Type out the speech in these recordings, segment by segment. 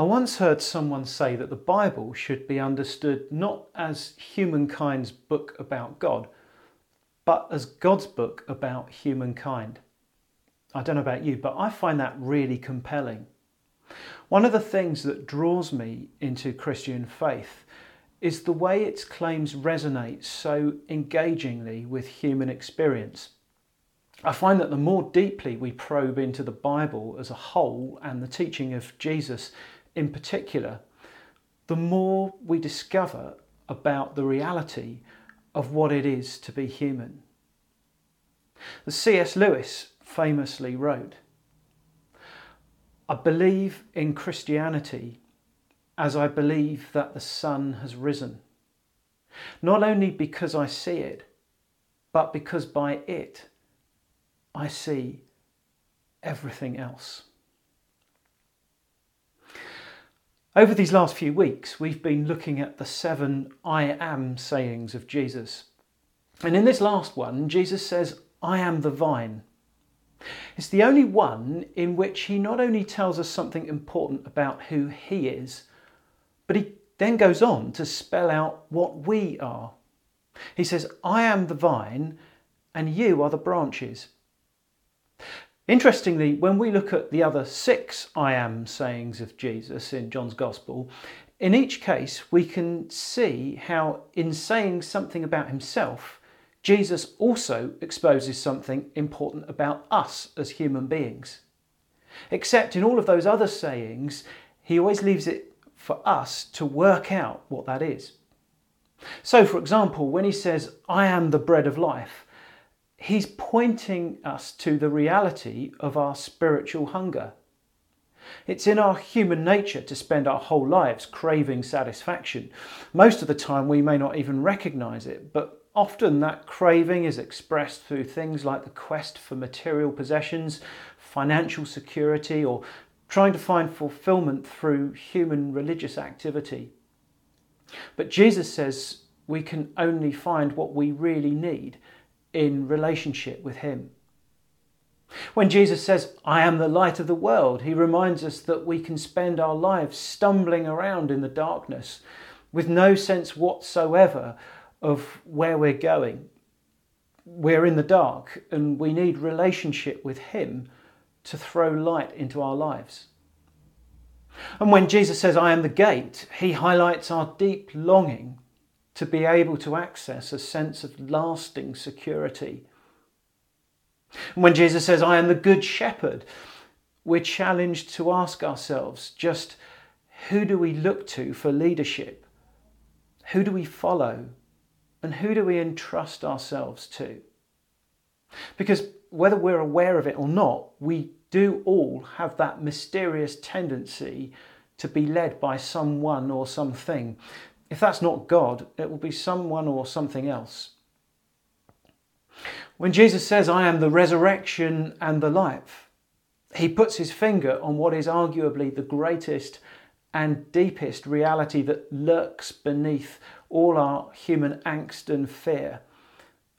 I once heard someone say that the Bible should be understood not as humankind's book about God, but as God's book about humankind. I don't know about you, but I find that really compelling. One of the things that draws me into Christian faith is the way its claims resonate so engagingly with human experience. I find that the more deeply we probe into the Bible as a whole and the teaching of Jesus in particular, the more we discover about the reality of what it is to be human. The C.S. Lewis famously wrote, I believe in Christianity as I believe that the sun has risen, not only because I see it, but because by it I see everything else. Over these last few weeks, we've been looking at the seven I am sayings of Jesus. And in this last one, Jesus says, I am the vine. It's the only one in which he not only tells us something important about who he is, but he then goes on to spell out what we are. He says, I am the vine, and you are the branches. Interestingly, when we look at the other six I am sayings of Jesus in John's Gospel, in each case we can see how, in saying something about himself, Jesus also exposes something important about us as human beings. Except in all of those other sayings, he always leaves it for us to work out what that is. So, for example, when he says, I am the bread of life, he's pointing us to the reality of our spiritual hunger. It's in our human nature to spend our whole lives craving satisfaction. Most of the time, we may not even recognize it, but often that craving is expressed through things like the quest for material possessions, financial security, or trying to find fulfillment through human religious activity. But Jesus says we can only find what we really need in relationship with Him. When Jesus says, I am the light of the world, he reminds us that we can spend our lives stumbling around in the darkness with no sense whatsoever of where we're going. We're in the dark and we need relationship with Him to throw light into our lives. And when Jesus says, I am the gate, he highlights our deep longing to be able to access a sense of lasting security. when Jesus says, I am the good shepherd, we're challenged to ask ourselves just who do we look to for leadership? Who do we follow? And who do we entrust ourselves to? Because whether we're aware of it or not, we do all have that mysterious tendency to be led by someone or something. If that's not God, it will be someone or something else. When Jesus says, I am the resurrection and the life, he puts his finger on what is arguably the greatest and deepest reality that lurks beneath all our human angst and fear.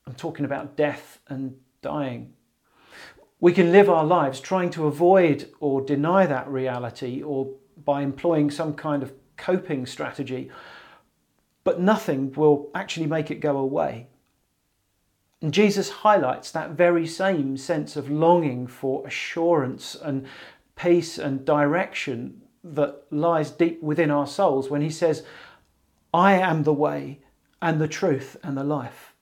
I'm talking about death and dying. We can live our lives trying to avoid or deny that reality or by employing some kind of coping strategy but nothing will actually make it go away. And Jesus highlights that very same sense of longing for assurance and peace and direction that lies deep within our souls when he says, I am the way and the truth and the life.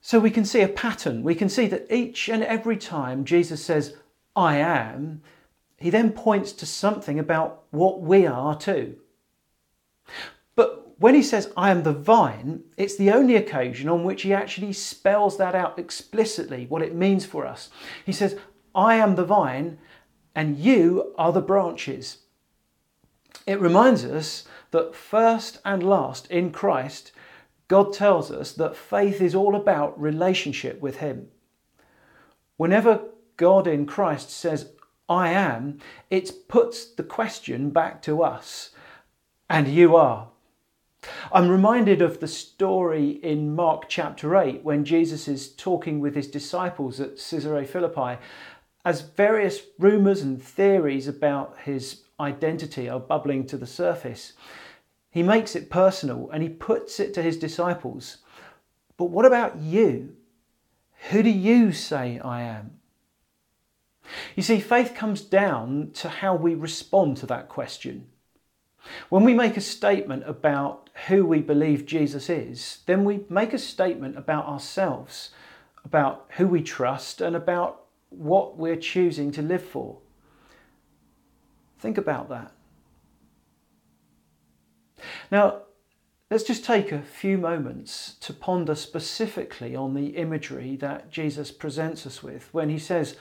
So we can see a pattern. We can see that each and every time Jesus says, I am, he then points to something about what we are too. But when he says, I am the vine, it's the only occasion on which he actually spells that out explicitly, what it means for us. He says, I am the vine, and you are the branches. It reminds us that first and last in Christ, God tells us that faith is all about relationship with Him. Whenever God in Christ says, I am, it puts the question back to us, and you are. I'm reminded of the story in Mark chapter 8 when Jesus is talking with his disciples at Caesarea Philippi as various rumours and theories about his identity are bubbling to the surface. He makes it personal and he puts it to his disciples. But what about you? Who do you say I am? You see, faith comes down to how we respond to that question. When we make a statement about who we believe Jesus is, then we make a statement about ourselves, about who we trust, and about what we're choosing to live for. Think about that. Now, let's just take a few moments to ponder specifically on the imagery that Jesus presents us with when he says,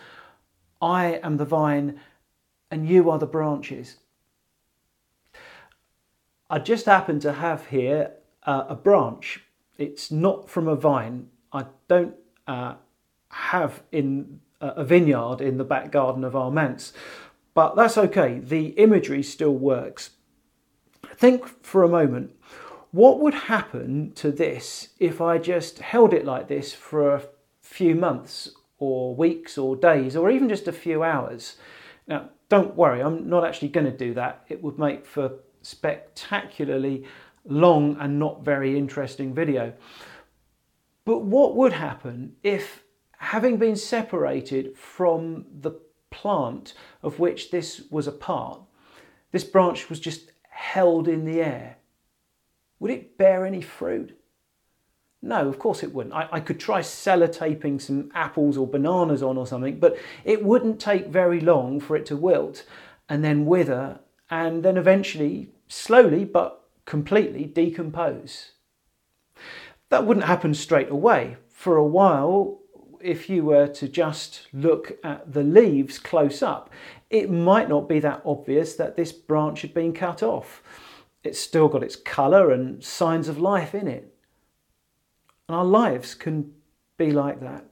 I am the vine and you are the branches. I just happen to have here uh, a branch. It's not from a vine. I don't uh, have in uh, a vineyard in the back garden of our manse, but that's okay. The imagery still works. Think for a moment what would happen to this if I just held it like this for a few months or weeks or days or even just a few hours? Now, don't worry, I'm not actually going to do that. It would make for spectacularly long and not very interesting video. But what would happen if, having been separated from the plant of which this was a part, this branch was just held in the air? Would it bear any fruit? No, of course it wouldn't. I, I, could try sellotaping some apples or bananas on or something, but it wouldn't take very long for it to wilt and then wither and then eventually, slowly but completely decompose. That wouldn't happen straight away. For a while, if you were to just look at the leaves close up, it might not be that obvious that this branch had been cut off. It's still got its colour and signs of life in it. And our lives can be like that.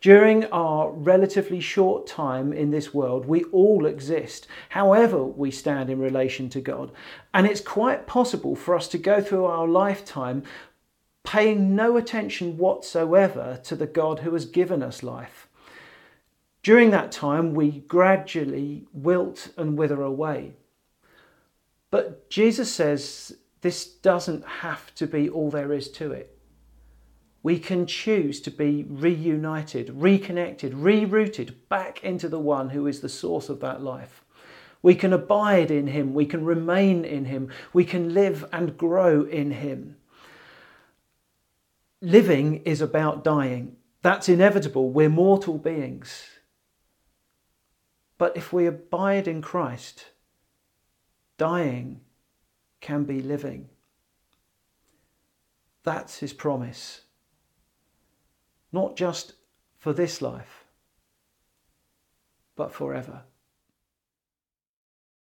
During our relatively short time in this world, we all exist, however we stand in relation to God. And it's quite possible for us to go through our lifetime paying no attention whatsoever to the God who has given us life. During that time, we gradually wilt and wither away. But Jesus says this doesn't have to be all there is to it we can choose to be reunited, reconnected, rerouted back into the one who is the source of that life. We can abide in him, we can remain in him, we can live and grow in him. Living is about dying. That's inevitable. We're mortal beings. But if we abide in Christ, dying can be living. That's his promise not just for this life, but forever.